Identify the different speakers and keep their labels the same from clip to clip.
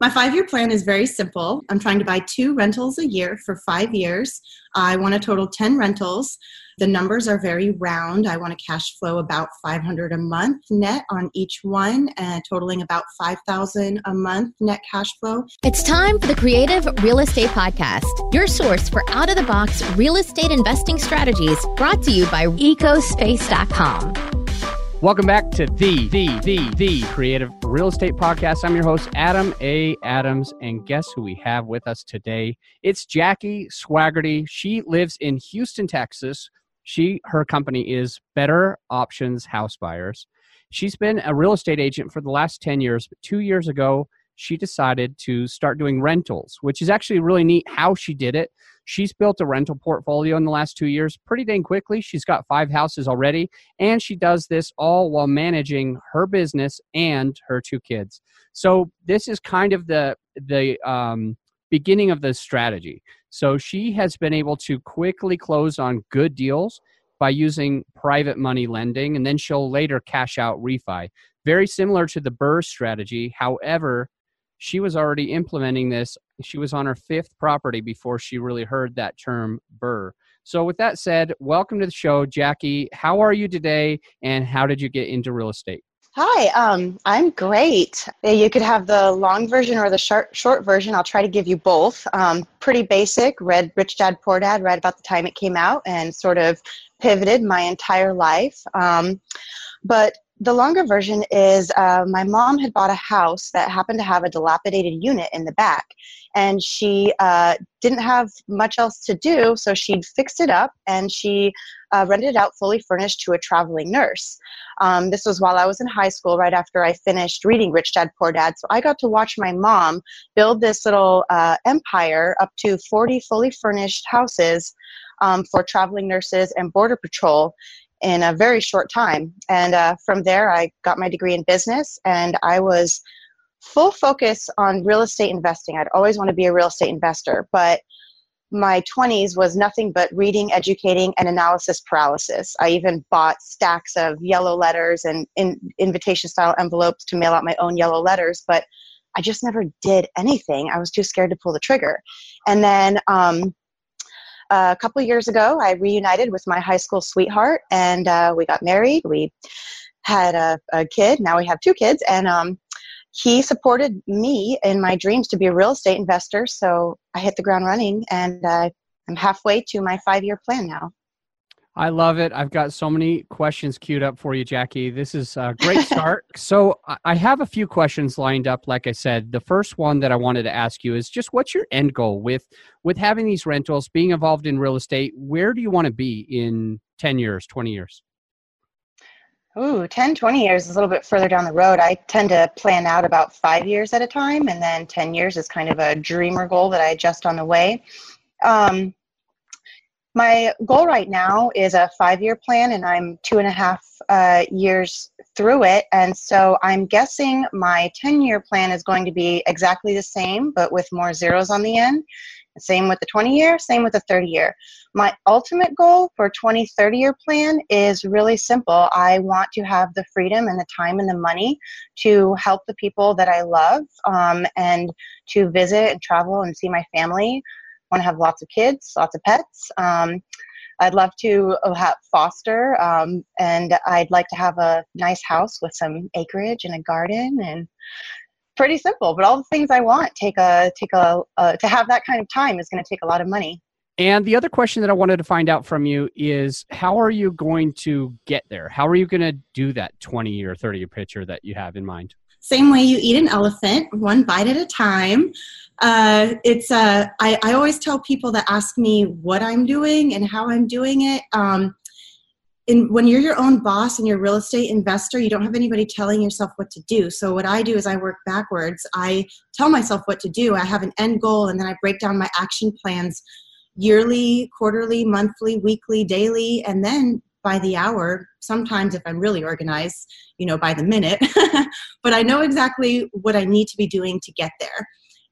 Speaker 1: My five year plan is very simple. I'm trying to buy two rentals a year for five years. I want to total 10 rentals. The numbers are very round. I want to cash flow about 500 a month net on each one and totaling about 5,000 a month net cash flow.
Speaker 2: It's time for the Creative Real Estate Podcast, your source for out of the box real estate investing strategies brought to you by ecospace.com.
Speaker 3: Welcome back to the, the, the, the Creative Real Estate Podcast. I'm your host, Adam A. Adams, and guess who we have with us today? It's Jackie Swaggerty. She lives in Houston, Texas. She, her company is Better Options House Buyers. She's been a real estate agent for the last 10 years, but two years ago, she decided to start doing rentals, which is actually really neat how she did it. She's built a rental portfolio in the last two years pretty dang quickly. She's got five houses already, and she does this all while managing her business and her two kids. So this is kind of the the um, beginning of the strategy. So she has been able to quickly close on good deals by using private money lending, and then she'll later cash out refi. Very similar to the BRRRR strategy. However, she was already implementing this. She was on her fifth property before she really heard that term BRRRR. So, with that said, welcome to the show, Jackie. How are you today, and how did you get into real estate?
Speaker 1: Hi, um, I'm great. You could have the long version or the short short version. I'll try to give you both. Um, pretty basic. Read Rich Dad Poor Dad right about the time it came out, and sort of pivoted my entire life. Um, but the longer version is uh, my mom had bought a house that happened to have a dilapidated unit in the back and she uh, didn't have much else to do so she'd fixed it up and she uh, rented it out fully furnished to a traveling nurse. Um, this was while i was in high school right after i finished reading rich dad poor dad so i got to watch my mom build this little uh, empire up to 40 fully furnished houses um, for traveling nurses and border patrol in a very short time. And uh, from there, I got my degree in business and I was full focus on real estate investing. I'd always want to be a real estate investor, but my 20s was nothing but reading, educating, and analysis paralysis. I even bought stacks of yellow letters and in, invitation style envelopes to mail out my own yellow letters, but I just never did anything. I was too scared to pull the trigger. And then um, a couple years ago, I reunited with my high school sweetheart, and uh, we got married. We had a, a, kid. Now we have two kids, and um, he supported me in my dreams to be a real estate investor. So I hit the ground running, and uh, I'm halfway to my five year plan now.
Speaker 3: I love it. I've got so many questions queued up for you, Jackie. This is a great start. so, I have a few questions lined up. Like I said, the first one that I wanted to ask you is just what's your end goal with with having these rentals, being involved in real estate? Where do you want to be in 10 years, 20 years?
Speaker 1: Ooh, 10, 20 years is a little bit further down the road. I tend to plan out about five years at a time, and then 10 years is kind of a dreamer goal that I adjust on the way. Um, my goal right now is a five year plan, and I'm two and a half uh, years through it. And so I'm guessing my 10 year plan is going to be exactly the same, but with more zeros on the end. Same with the 20 year, same with the 30 year. My ultimate goal for 20, 30 year plan is really simple. I want to have the freedom and the time and the money to help the people that I love um, and to visit and travel and see my family want to have lots of kids, lots of pets. Um, I'd love to foster, um, and I'd like to have a nice house with some acreage and a garden, and pretty simple. But all the things I want take a take a uh, to have that kind of time is going to take a lot of money.
Speaker 3: And the other question that I wanted to find out from you is how are you going to get there? How are you going to do that 20 or 30 year picture that you have in mind?
Speaker 1: Same way you eat an elephant, one bite at a time. Uh, it's uh, I, I always tell people that ask me what I'm doing and how I'm doing it. Um, in, when you're your own boss and you're a real estate investor, you don't have anybody telling yourself what to do. So what I do is I work backwards. I tell myself what to do. I have an end goal, and then I break down my action plans yearly, quarterly, monthly, weekly, daily, and then by the hour sometimes if i'm really organized you know by the minute but i know exactly what i need to be doing to get there.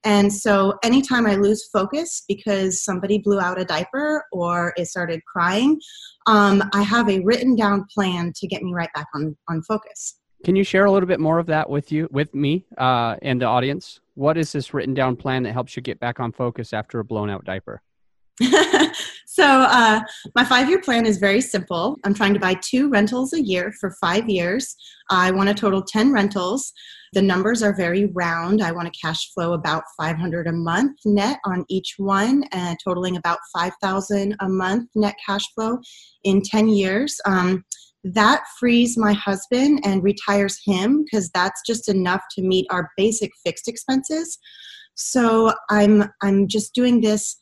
Speaker 1: And so anytime i lose focus because somebody blew out a diaper or it started crying um, i have a written down plan to get me right back on on focus.
Speaker 3: Can you share a little bit more of that with you with me uh, and the audience? What is this written down plan that helps you get back on focus after a blown out diaper?
Speaker 1: so uh, my five year plan is very simple. I'm trying to buy two rentals a year for five years. I want to total 10 rentals. The numbers are very round. I want to cash flow about 500 a month net on each one, and totaling about 5,000 a month net cash flow in 10 years. Um, that frees my husband and retires him because that's just enough to meet our basic fixed expenses. So I'm I'm just doing this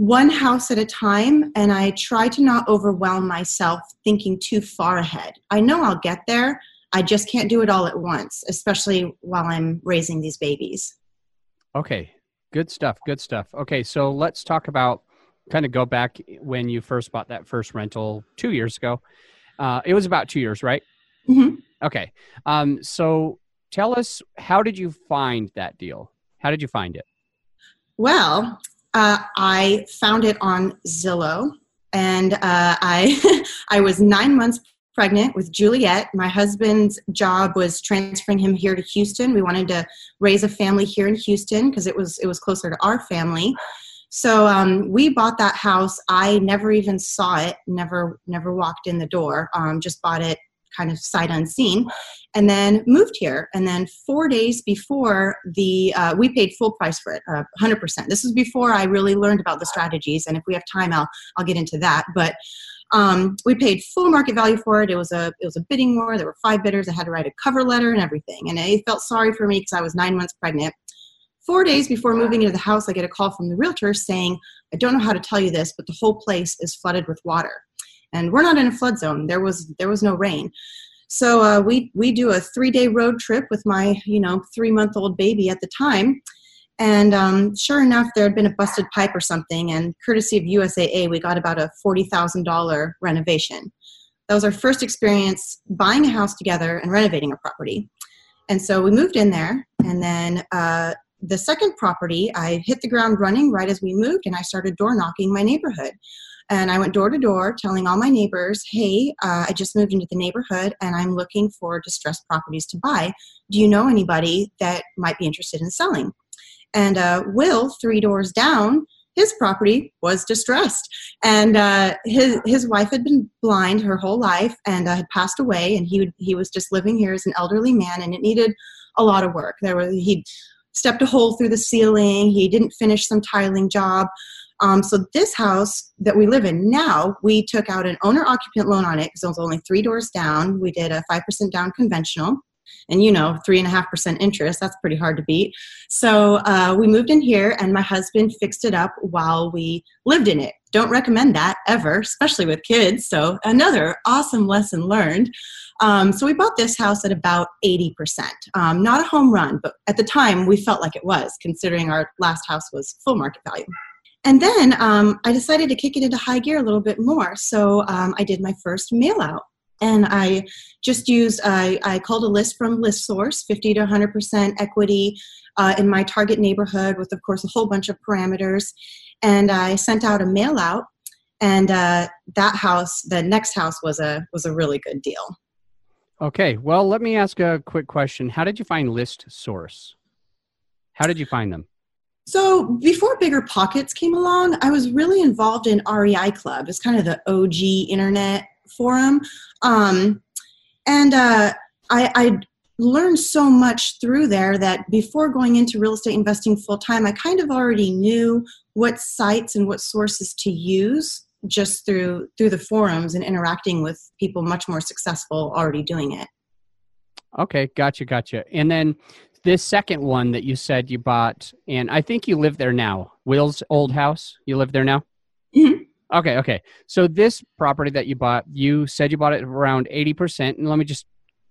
Speaker 1: one house at a time and I try to not overwhelm myself thinking too far ahead. I know I'll get there. I just can't do it all at once, especially while I'm raising these babies.
Speaker 3: Okay. Good stuff. Good stuff. Okay, so let's talk about kind of go back when you first bought that first rental 2 years ago. Uh, it was about 2 years, right?
Speaker 1: Mm-hmm.
Speaker 3: Okay. Um, so tell us how did you find that deal? How did you find it?
Speaker 1: Well, uh, I found it on Zillow, and uh, I I was nine months pregnant with Juliet. My husband's job was transferring him here to Houston. We wanted to raise a family here in Houston because it was it was closer to our family. So um, we bought that house. I never even saw it. Never never walked in the door. Um, just bought it kind of sight unseen and then moved here and then four days before the uh, we paid full price for it uh, 100% this is before i really learned about the strategies and if we have time i'll i'll get into that but um, we paid full market value for it. It was a it was a bidding war. There were five bidders. I had to write a cover letter and everything. And they felt sorry for me because I was nine months pregnant. Four days before moving into the house, I get a call from the realtor saying, "I don't know how to tell you this, but the whole place is flooded with water." And we're not in a flood zone. There was there was no rain. So uh, we we do a three day road trip with my you know three month old baby at the time, and um, sure enough, there had been a busted pipe or something. And courtesy of USAA, we got about a forty thousand dollar renovation. That was our first experience buying a house together and renovating a property. And so we moved in there, and then uh, the second property, I hit the ground running right as we moved, and I started door knocking my neighborhood. And I went door to door telling all my neighbors, hey, uh, I just moved into the neighborhood and I'm looking for distressed properties to buy. Do you know anybody that might be interested in selling? And uh, Will, three doors down, his property was distressed and uh, his his wife had been blind her whole life and uh, had passed away and he would, he was just living here as an elderly man and it needed a lot of work there was he stepped a hole through the ceiling he didn't finish some tiling job um, so this house that we live in now, we took out an owner occupant loan on it because it was only three doors down. We did a 5% down conventional. And you know, three and a half percent interest, that's pretty hard to beat. So uh, we moved in here and my husband fixed it up while we lived in it. Don't recommend that ever, especially with kids. So another awesome lesson learned. Um, so we bought this house at about 80%. Um, not a home run, but at the time we felt like it was, considering our last house was full market value. And then um, I decided to kick it into high gear a little bit more. So um, I did my first mail out. And I just used, I, I called a list from ListSource, 50 to 100% equity uh, in my target neighborhood with, of course, a whole bunch of parameters. And I sent out a mail out. And uh, that house, the next house was a was a really good deal.
Speaker 3: Okay, well, let me ask a quick question. How did you find ListSource? How did you find them?
Speaker 1: So before BiggerPockets came along, I was really involved in REI Club. It's kind of the OG internet forum. Um, and uh, I, I learned so much through there that before going into real estate investing full time, I kind of already knew what sites and what sources to use just through through the forums and interacting with people much more successful already doing it.
Speaker 3: Okay, gotcha, gotcha. And then this second one that you said you bought, and I think you live there now. Will's old house. You live there now.
Speaker 1: Mm-hmm.
Speaker 3: Okay, okay. So this property that you bought, you said you bought it around eighty percent, and let me just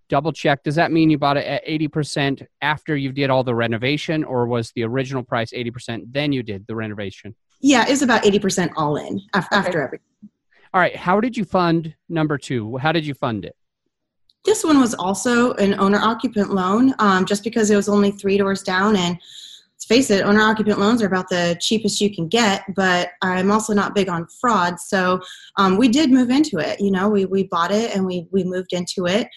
Speaker 3: double check. Does that mean you bought it at eighty percent after you did all the renovation, or was the original price eighty percent then you did the renovation?
Speaker 1: Yeah, it's about eighty percent all in after, okay. after everything.
Speaker 3: All right. How did you fund number two? How did you fund it?
Speaker 1: This one was also an owner occupant loan, um, just because it was only three doors down. And let's face it, owner occupant loans are about the cheapest you can get, but I'm also not big on fraud. So um, we did move into it. You know, we, we bought it and we, we moved into it.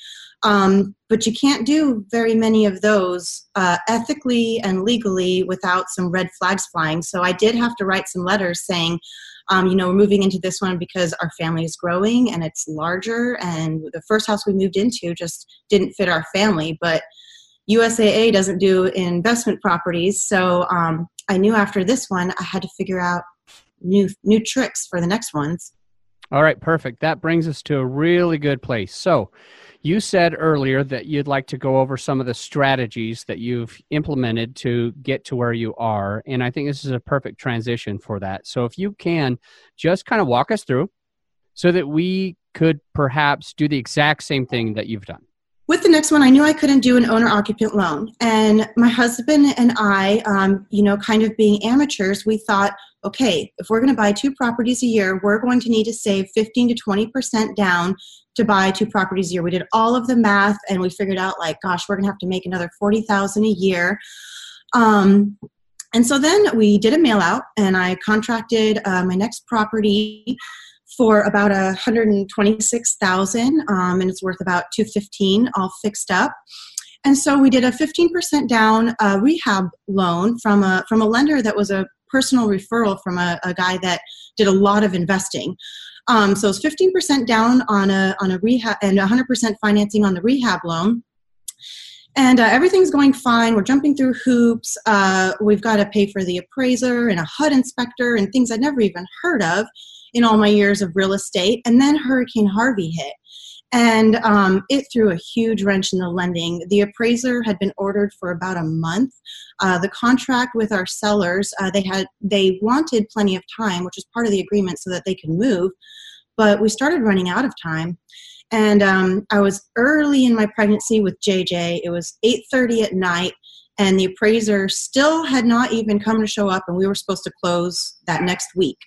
Speaker 1: Um, but you can't do very many of those uh, ethically and legally without some red flags flying. So I did have to write some letters saying, um, you know, we're moving into this one because our family is growing and it's larger. And the first house we moved into just didn't fit our family. But USAA doesn't do investment properties. So um, I knew after this one, I had to figure out new new tricks for the next ones.
Speaker 3: All right, perfect. That brings us to a really good place. So, you said earlier that you'd like to go over some of the strategies that you've implemented to get to where you are. And I think this is a perfect transition for that. So, if you can just kind of walk us through so that we could perhaps do the exact same thing that you've done.
Speaker 1: With the next one, I knew I couldn't do an owner occupant loan. And my husband and I, um, you know, kind of being amateurs, we thought, okay, if we're going to buy two properties a year, we're going to need to save 15 to 20% down to buy two properties a year. We did all of the math and we figured out like, gosh, we're going to have to make another 40,000 a year. Um, and so then we did a mail out and I contracted uh, my next property for about a 126,000 um, and it's worth about 215 all fixed up. And so we did a 15% down uh, rehab loan from a from a lender that was a personal referral from a, a guy that did a lot of investing. Um, so it's 15% down on a on a rehab and 100% financing on the rehab loan. And uh, everything's going fine. We're jumping through hoops. Uh, we've got to pay for the appraiser and a HUD inspector and things I'd never even heard of in all my years of real estate. And then Hurricane Harvey hit and um, it threw a huge wrench in the lending. The appraiser had been ordered for about a month. Uh, the contract with our sellers, uh, they had they wanted plenty of time, which was part of the agreement, so that they could move. But we started running out of time, and um, I was early in my pregnancy with JJ. It was 8:30 at night, and the appraiser still had not even come to show up, and we were supposed to close that next week.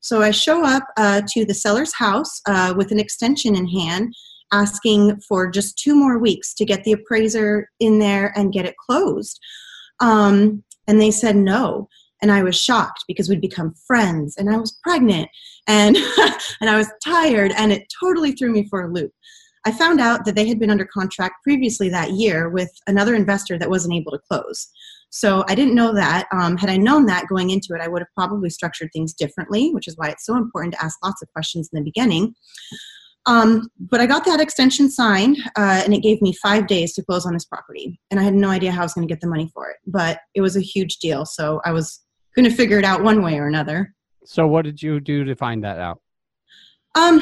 Speaker 1: So I show up uh, to the seller's house uh, with an extension in hand, asking for just two more weeks to get the appraiser in there and get it closed. Um, and they said no. And I was shocked because we'd become friends and I was pregnant and, and I was tired and it totally threw me for a loop. I found out that they had been under contract previously that year with another investor that wasn't able to close. So I didn't know that. Um, had I known that going into it, I would have probably structured things differently, which is why it's so important to ask lots of questions in the beginning. Um, but I got that extension signed, uh, and it gave me five days to close on this property. And I had no idea how I was going to get the money for it, but it was a huge deal. So I was going to figure it out one way or another.
Speaker 3: So, what did you do to find that out?
Speaker 1: Um,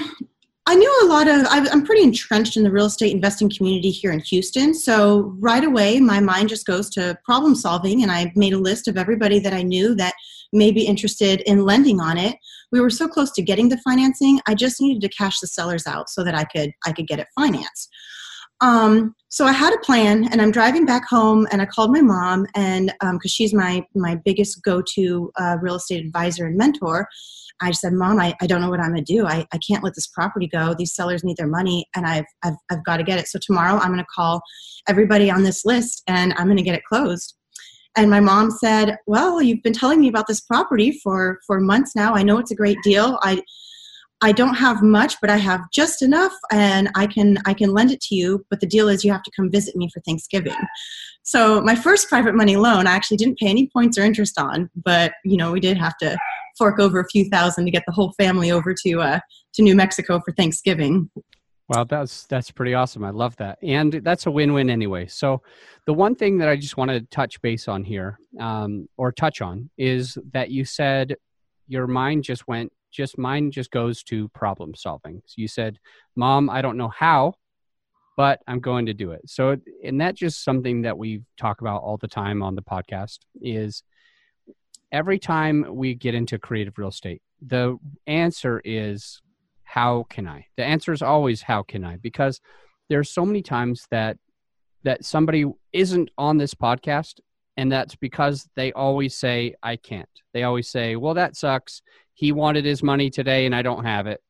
Speaker 1: I knew a lot of, I'm pretty entrenched in the real estate investing community here in Houston. So right away, my mind just goes to problem solving. And I made a list of everybody that I knew that may be interested in lending on it. We were so close to getting the financing. I just needed to cash the sellers out so that I could, I could get it financed. Um, so I had a plan and I'm driving back home and I called my mom and, um, cause she's my, my biggest go-to, uh, real estate advisor and mentor I said, Mom, I, I don't know what I'm going to do. I, I can't let this property go. These sellers need their money and I've, I've, I've got to get it. So tomorrow I'm going to call everybody on this list and I'm going to get it closed. And my mom said, Well, you've been telling me about this property for, for months now. I know it's a great deal. I, I don't have much, but I have just enough and I can I can lend it to you, but the deal is you have to come visit me for Thanksgiving. So my first private money loan I actually didn't pay any points or interest on, but you know, we did have to fork over a few thousand to get the whole family over to uh, to New Mexico for Thanksgiving.
Speaker 3: Wow, that's that's pretty awesome. I love that, and that's a win-win anyway. So, the one thing that I just want to touch base on here, um, or touch on, is that you said your mind just went, just mine just goes to problem solving. So you said, "Mom, I don't know how, but I'm going to do it." So, and that's just something that we talk about all the time on the podcast is every time we get into creative real estate, the answer is how can I? The answer is always how can I? Because there's so many times that that somebody isn't on this podcast and that's because they always say I can't. They always say, "Well, that sucks. He wanted his money today and I don't have it."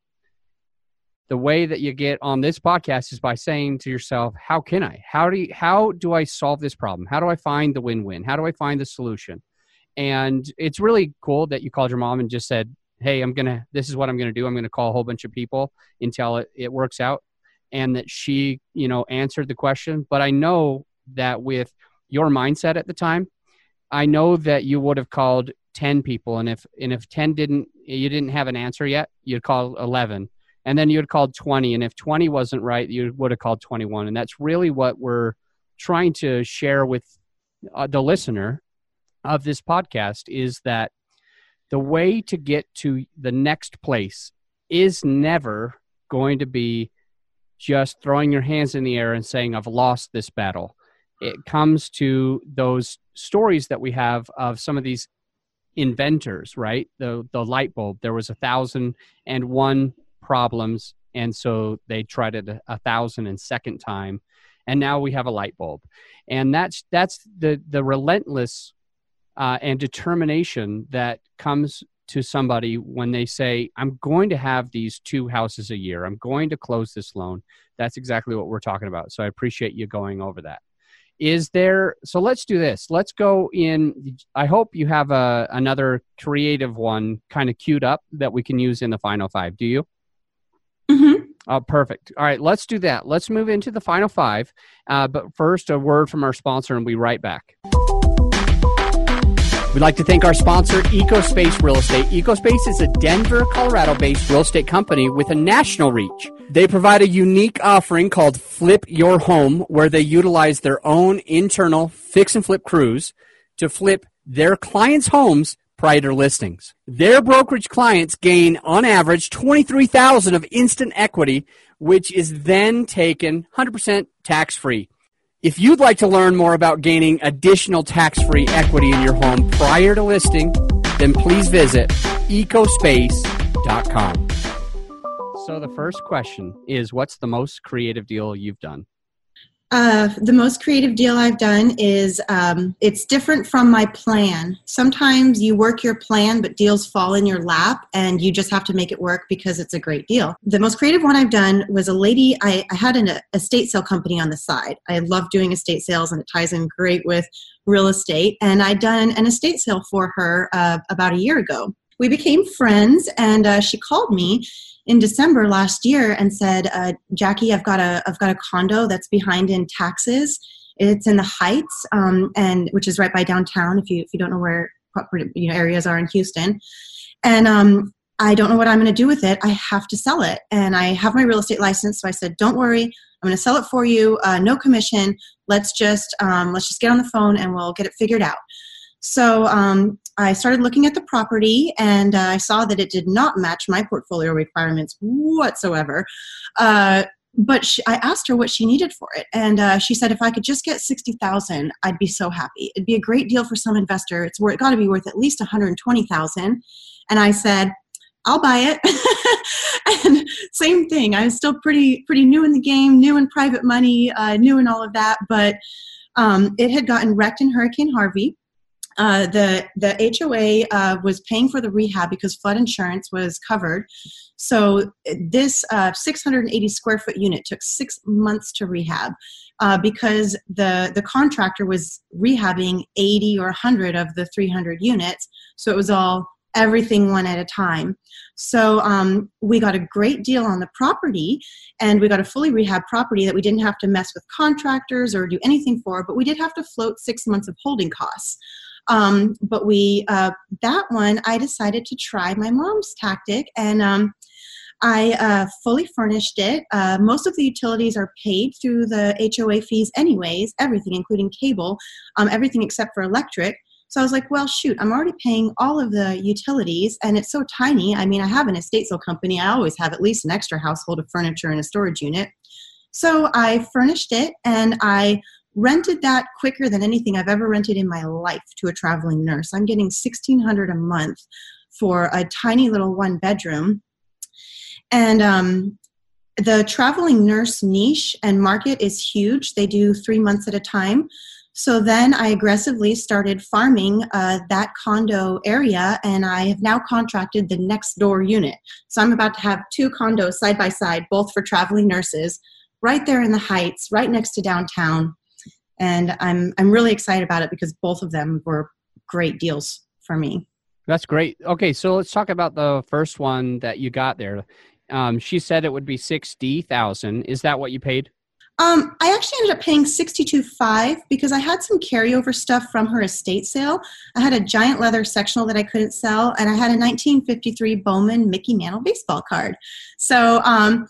Speaker 3: The way that you get on this podcast is by saying to yourself, "How can I? How do you, how do I solve this problem? How do I find the win-win? How do I find the solution?" And it's really cool that you called your mom and just said, Hey, I'm going to, this is what I'm going to do. I'm going to call a whole bunch of people until it, it works out. and that she, you know, answered the question. But I know that with your mindset at the time, I know that you would have called 10 people and if and if 10 didn't you didn't have an answer yet, you'd call 11. And then you'd called 20 and if 20 wasn't right, you would have called 21. And that's really what we're trying to share with uh, the listener of this podcast is that the way to get to the next place is never going to be just throwing your hands in the air and saying, I've lost this battle. It comes to those stories that we have of some of these inventors, right? The, the light bulb, there was a thousand and one problems. And so they tried it a, a thousand and second time. And now we have a light bulb. And that's, that's the, the relentless uh, and determination that comes to somebody when they say, I'm going to have these two houses a year, I'm going to close this loan. That's exactly what we're talking about. So I appreciate you going over that. Is there, so let's do this. Let's go in. I hope you have a, another creative one kind of queued up that we can use in the final five. Do you?
Speaker 1: Mm-hmm.
Speaker 3: Oh, perfect. All right, let's do that. Let's move into the final five. Uh, but first, a word from our sponsor, and we'll be right back. We'd like to thank our sponsor, EcoSpace Real Estate. EcoSpace is a Denver, Colorado based real estate company with a national reach. They provide a unique offering called Flip Your Home, where they utilize their own internal fix and flip crews to flip their clients' homes prior to listings. Their brokerage clients gain on average 23,000 of instant equity, which is then taken 100% tax free. If you'd like to learn more about gaining additional tax free equity in your home prior to listing, then please visit ecospace.com. So, the first question is What's the most creative deal you've done?
Speaker 1: Uh, the most creative deal I've done is um, it's different from my plan. Sometimes you work your plan, but deals fall in your lap and you just have to make it work because it's a great deal. The most creative one I've done was a lady, I, I had an estate sale company on the side. I love doing estate sales and it ties in great with real estate. And I'd done an estate sale for her uh, about a year ago. We became friends and uh, she called me in December last year and said, uh, "Jackie, I've got a I've got a condo that's behind in taxes. It's in the Heights, um, and which is right by downtown. If you if you don't know where you know areas are in Houston, and um, I don't know what I'm going to do with it. I have to sell it, and I have my real estate license. So I said, "Don't worry, I'm going to sell it for you. Uh, no commission. Let's just um, let's just get on the phone and we'll get it figured out." So um, I started looking at the property and uh, I saw that it did not match my portfolio requirements whatsoever. Uh, but she, I asked her what she needed for it, and uh, she said if I could just get sixty thousand, I'd be so happy. It'd be a great deal for some investor. It's worth, got to be worth at least one hundred twenty thousand. And I said, I'll buy it. and same thing. I was still pretty pretty new in the game, new in private money, uh, new in all of that. But um, it had gotten wrecked in Hurricane Harvey. Uh, the the HOA uh, was paying for the rehab because flood insurance was covered. So this uh, 680 square foot unit took six months to rehab uh, because the the contractor was rehabbing 80 or 100 of the 300 units. So it was all everything one at a time. So um, we got a great deal on the property, and we got a fully rehab property that we didn't have to mess with contractors or do anything for, but we did have to float six months of holding costs. Um, but we, uh, that one, I decided to try my mom's tactic and um, I uh, fully furnished it. Uh, most of the utilities are paid through the HOA fees, anyways, everything, including cable, um, everything except for electric. So I was like, well, shoot, I'm already paying all of the utilities and it's so tiny. I mean, I have an estate sale company. I always have at least an extra household of furniture and a storage unit. So I furnished it and I rented that quicker than anything I've ever rented in my life to a traveling nurse. I'm getting 1600 a month for a tiny little one bedroom. And um, the traveling nurse niche and market is huge. They do three months at a time. So then I aggressively started farming uh, that condo area, and I have now contracted the next door unit. So I'm about to have two condos side by side, both for traveling nurses, right there in the Heights, right next to downtown and I'm I'm really excited about it because both of them were great deals for me.
Speaker 3: That's great. Okay, so let's talk about the first one that you got there. Um, she said it would be sixty thousand. Is that what you paid?
Speaker 1: Um, I actually ended up paying sixty-two five because I had some carryover stuff from her estate sale. I had a giant leather sectional that I couldn't sell, and I had a 1953 Bowman Mickey Mantle baseball card. So um,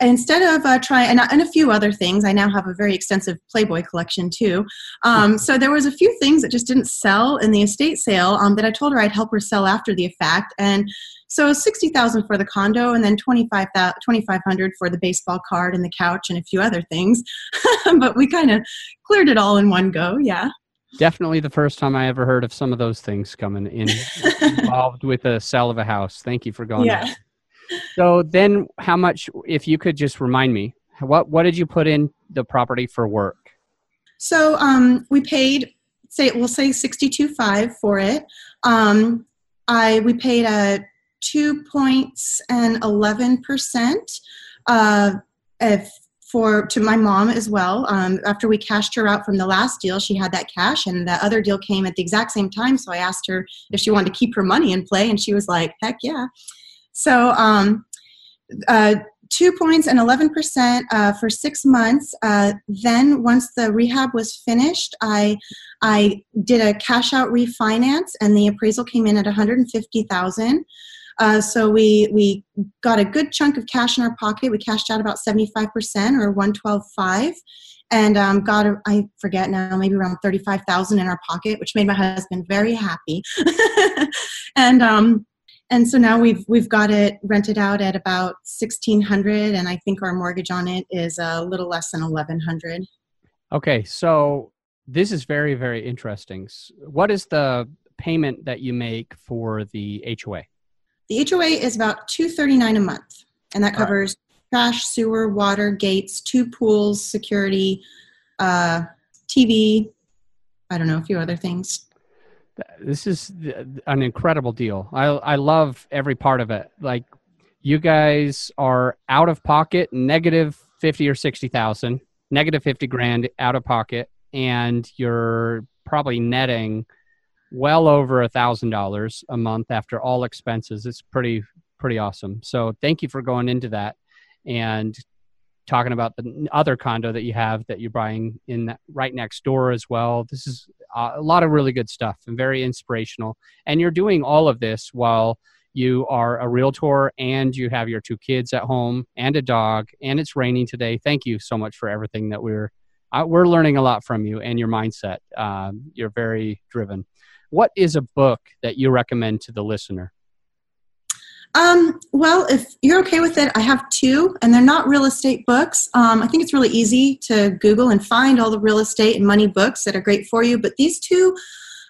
Speaker 1: instead of uh, trying and, and, a few other things i now have a very extensive playboy collection too. Um, so there was a few things that just didn't sell in the estate sale um, that i told her i'd help her sell after the fact. And so 60000 for the condo and then 2500 for the baseball card and the couch and a few other things. But we kind of cleared it all in one go yeah.
Speaker 3: Definitely the first time i ever heard of some of those things coming in involved with the sale of a house. Thank you for going yeah. There so then how much if you could just remind me what what did you put in the property for work
Speaker 1: so um, we paid say we'll say 62.5 for it um, i we paid a two points and 11 percent uh, if for to my mom as well. Um, after we cashed her out from the last deal, she had that cash, and the other deal came at the exact same time. So I asked her if she wanted to keep her money in play, and she was like, "Heck yeah!" So um, uh, two points and 11% uh, for six months. Uh, then once the rehab was finished, I, I did a cash out refinance and the appraisal came in at 150,000. Uh, so we we got a good chunk of cash in our pocket. We cashed out about 75% or 112.5 and um, got a, I forget now maybe around 35,000 in our pocket, which made my husband very happy. and um, and so now we've we've got it rented out at about 1600 and i think our mortgage on it is a little less than 1100
Speaker 3: okay so this is very very interesting. What is the payment that you make for the hoa
Speaker 1: the hoa is about 239 a month and that covers right. trash sewer water gates two pools security uh, tv i don't know a few other things
Speaker 3: this is an incredible deal. I I love every part of it. Like you guys are out of pocket, negative fifty or sixty thousand, negative fifty grand out of pocket, and you're probably netting well over a thousand dollars a month after all expenses. It's pretty pretty awesome. So thank you for going into that and talking about the other condo that you have that you're buying in right next door as well. This is a lot of really good stuff and very inspirational. And you're doing all of this while you are a realtor and you have your two kids at home and a dog and it's raining today. Thank you so much for everything that we're uh, we're learning a lot from you and your mindset. Um, you're very driven. What is a book that you recommend to the listener?
Speaker 1: Um, well, if you're okay with it, I have two, and they're not real estate books. Um, I think it's really easy to Google and find all the real estate and money books that are great for you. But these two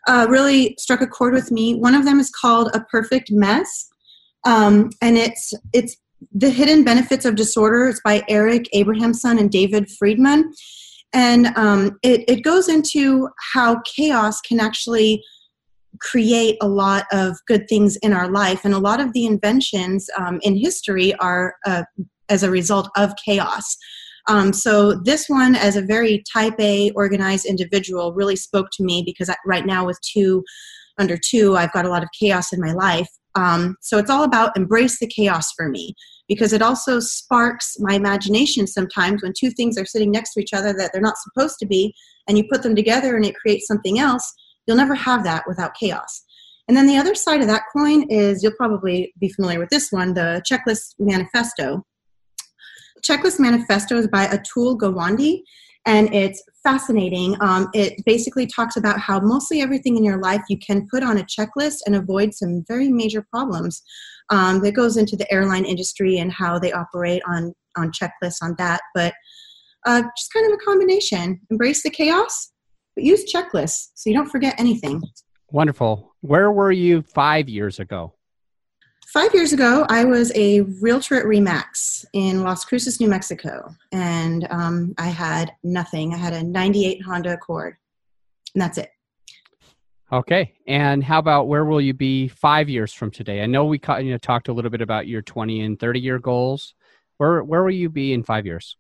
Speaker 1: uh, really struck a chord with me. One of them is called A Perfect Mess, um, and it's it's the hidden benefits of disorder. It's by Eric Abrahamson and David Freedman, and um, it it goes into how chaos can actually create a lot of good things in our life. And a lot of the inventions um, in history are uh, as a result of chaos. Um, so this one, as a very type A organized individual, really spoke to me because I, right now with two under two, I've got a lot of chaos in my life. Um, so it's all about embrace the chaos for me because it also sparks my imagination sometimes when two things are sitting next to each other that they're not supposed to be, and you put them together and it creates something else You'll never have that without chaos. And then the other side of that coin is you'll probably be familiar with this one the Checklist Manifesto. Checklist Manifesto is by Atul Gawande, and it's fascinating. Um, it basically talks about how mostly everything in your life you can put on a checklist and avoid some very major problems. Um, that goes into the airline industry and how they operate on on checklists on that, but uh, just kind of a combination. Embrace the chaos, but use checklists so you don't forget anything.
Speaker 3: Wonderful. Where were you five years ago?
Speaker 1: Five years ago, I was a realtor at Remax in Las Cruces, New Mexico, and um, I had nothing. I had a 98 Honda Accord, and that's it.
Speaker 3: Okay. And how about where will you be five years from today? I know we you know, talked a little bit about your 20 and 30 year goals. Where, where will you be in five years?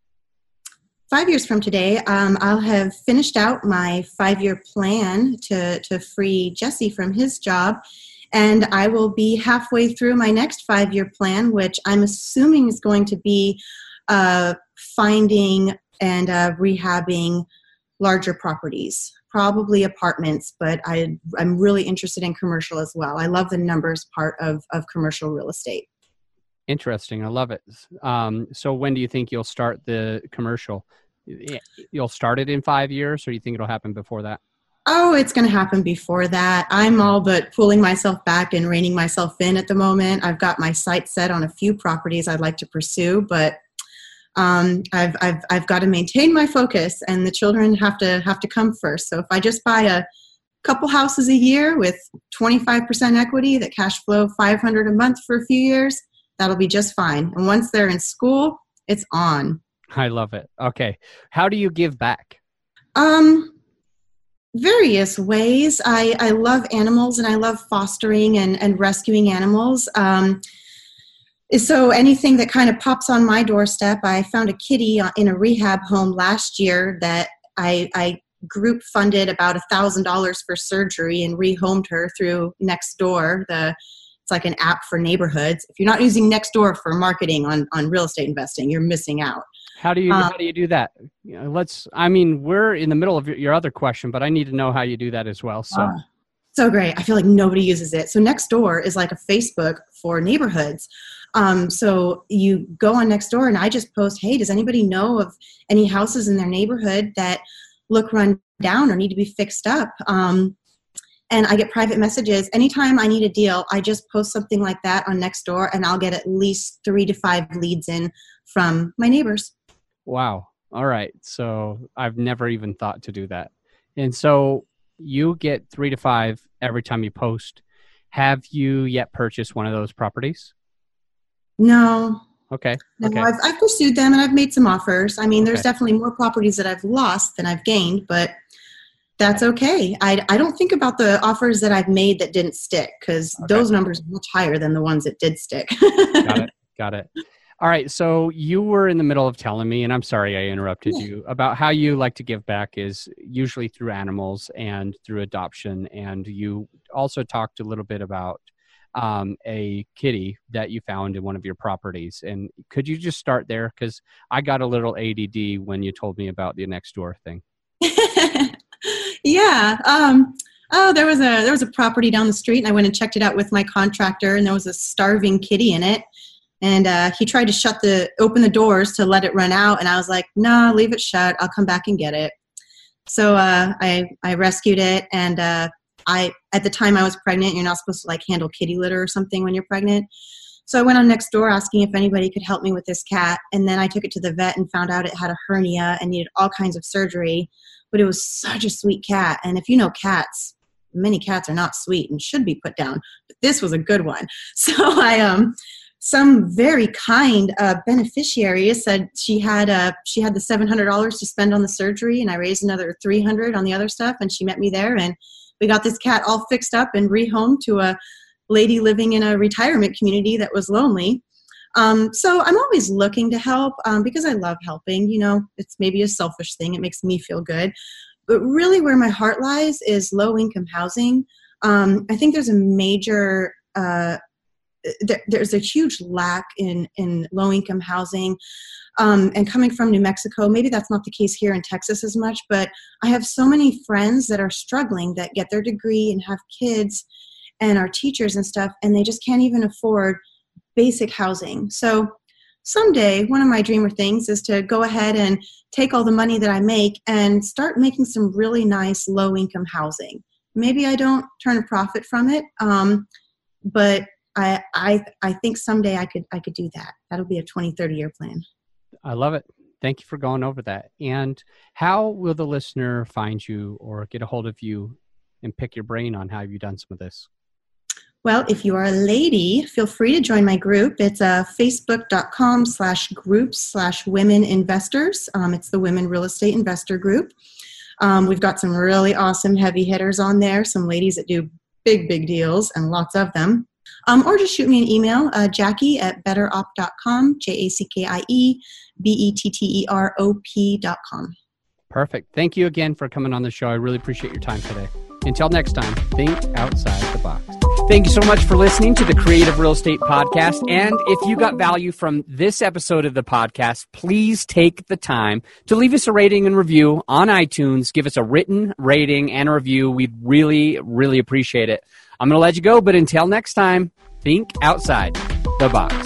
Speaker 1: Five years from today, um, I'll have finished out my five year plan to, to free Jesse from his job. And I will be halfway through my next five year plan, which I'm assuming is going to be uh, finding and uh, rehabbing larger properties, probably apartments, but I, I'm really interested in commercial as well. I love the numbers part of, of commercial real estate.
Speaker 3: Interesting. I love it. Um, so, when do you think you'll start the commercial? You'll start it in five years, or you think it'll happen before that?
Speaker 1: oh, it's going to happen before that. I'm all but pulling myself back and reining myself in at the moment. I've got my sights set on a few properties I'd like to pursue, but um, I've, I've, I've got to maintain my focus and the children have to have to come first. So if I just buy a couple houses a year with 25% equity that cash flow 500 a month for a few years, that'll be just fine. And once they're in school, it's on.
Speaker 3: I love it. Okay. How do you give back?
Speaker 1: Um, various ways. I, I love animals and I love fostering and, and rescuing animals. Um, so anything that kind of pops on my doorstep, I found a kitty in a rehab home last year that I, I group funded about a thousand dollars for surgery and rehomed her through Nextdoor. The it's like an app for neighborhoods. If you're not using Nextdoor for marketing on on real estate investing, you're missing out.
Speaker 3: How do you um, how do you do that? You know, let's. I mean, we're in the middle of your other question, but I need to know how you do that as well. So. Uh,
Speaker 1: so great. I feel like nobody uses it. So Nextdoor is like a Facebook for neighborhoods. Um, so you go on Nextdoor and I just post, hey, does anybody know of any houses in their neighborhood that look run down or need to be fixed up? Um, and I get private messages. Anytime I need a deal, I just post something like that on Nextdoor and I'll get at least three to five leads in from my neighbors.
Speaker 3: Wow. All right. So I've never even thought to do that. And so you get three to five every time you post. Have you yet purchased one of those properties?
Speaker 1: No.
Speaker 3: Okay.
Speaker 1: No,
Speaker 3: okay.
Speaker 1: I've, I've pursued them and I've made some offers. I mean, there's okay. definitely more properties that I've lost than I've gained, but that's okay. I, I don't think about the offers that I've made that didn't stick because okay. those numbers are much higher than the ones that did stick.
Speaker 3: Got it. Got it. All right. So you were in the middle of telling me, and I'm sorry I interrupted yeah. you, about how you like to give back is usually through animals and through adoption. And you also talked a little bit about um, a kitty that you found in one of your properties. And could you just start there? Because I got a little ADD when you told me about the Nextdoor thing.
Speaker 1: yeah. Um, oh, there was a there was a property down the street, and I went and checked it out with my contractor, and there was a starving kitty in it and uh, he tried to shut the open the doors to let it run out. And i was like no nah, leave it shut. I'll come back and get it. So uh, I, I rescued it. And uh, i at the time i was pregnant you're not supposed to like handle kitty litter or something when you're pregnant. So i went on Nextdoor asking if anybody could help me with this cat. And then i took it to the vet and found out it had a hernia and needed all kinds of surgery. But it was such a sweet cat. And if you know cats many cats are not sweet and should be put down. But this was a good one. So i um some very kind uh, beneficiary said she had uh, she had the seven hundred dollars to spend on the surgery, and I raised another three hundred on the other stuff, and she met me there, and we got this cat all fixed up and rehomed to a lady living in a retirement community that was lonely. Um, so I'm always looking to help um, because I love helping. You know, it's maybe a selfish thing; it makes me feel good. But really, where my heart lies is low income housing. Um, I think there's a major uh, there's a huge lack in in low income housing. Um, and coming from new mexico maybe that's not the case here in texas as much but i have so many friends that are struggling that get their degree and have kids and are teachers and stuff and they just can't even afford basic housing. So someday one of my dreamer things is to go ahead and take all the money that i make and start making some really nice low income housing. Maybe i don't turn a profit from it um, but I, I, I think someday I could, I could do that. That'll be a 20, 30 year plan.
Speaker 3: I love it. Thank you for going over that. And how will the listener find you or get a hold of you and pick your brain on how you've done some of this?
Speaker 1: Well, if you are a lady, feel free to join my group. It's a uh, facebook.com slash groups slash women investors. Um, it's the Women Real Estate Investor Group. Um, we've got some really awesome heavy hitters on there, some ladies that do big, big deals, and lots of them. Um, or just shoot me an email, uh, Jackie at betterop.com, J A C K I E B E T T E R O P.com.
Speaker 3: Perfect. Thank you again for coming on the show. I really appreciate your time today. Until next time, think outside the box. Thank you so much for listening to the Creative Real Estate Podcast. And if you got value from this episode of the podcast, please take the time to leave us a rating and review on iTunes. Give us a written rating and a review. We'd really, really appreciate it. I'm going to let you go, but until next time, think outside the box.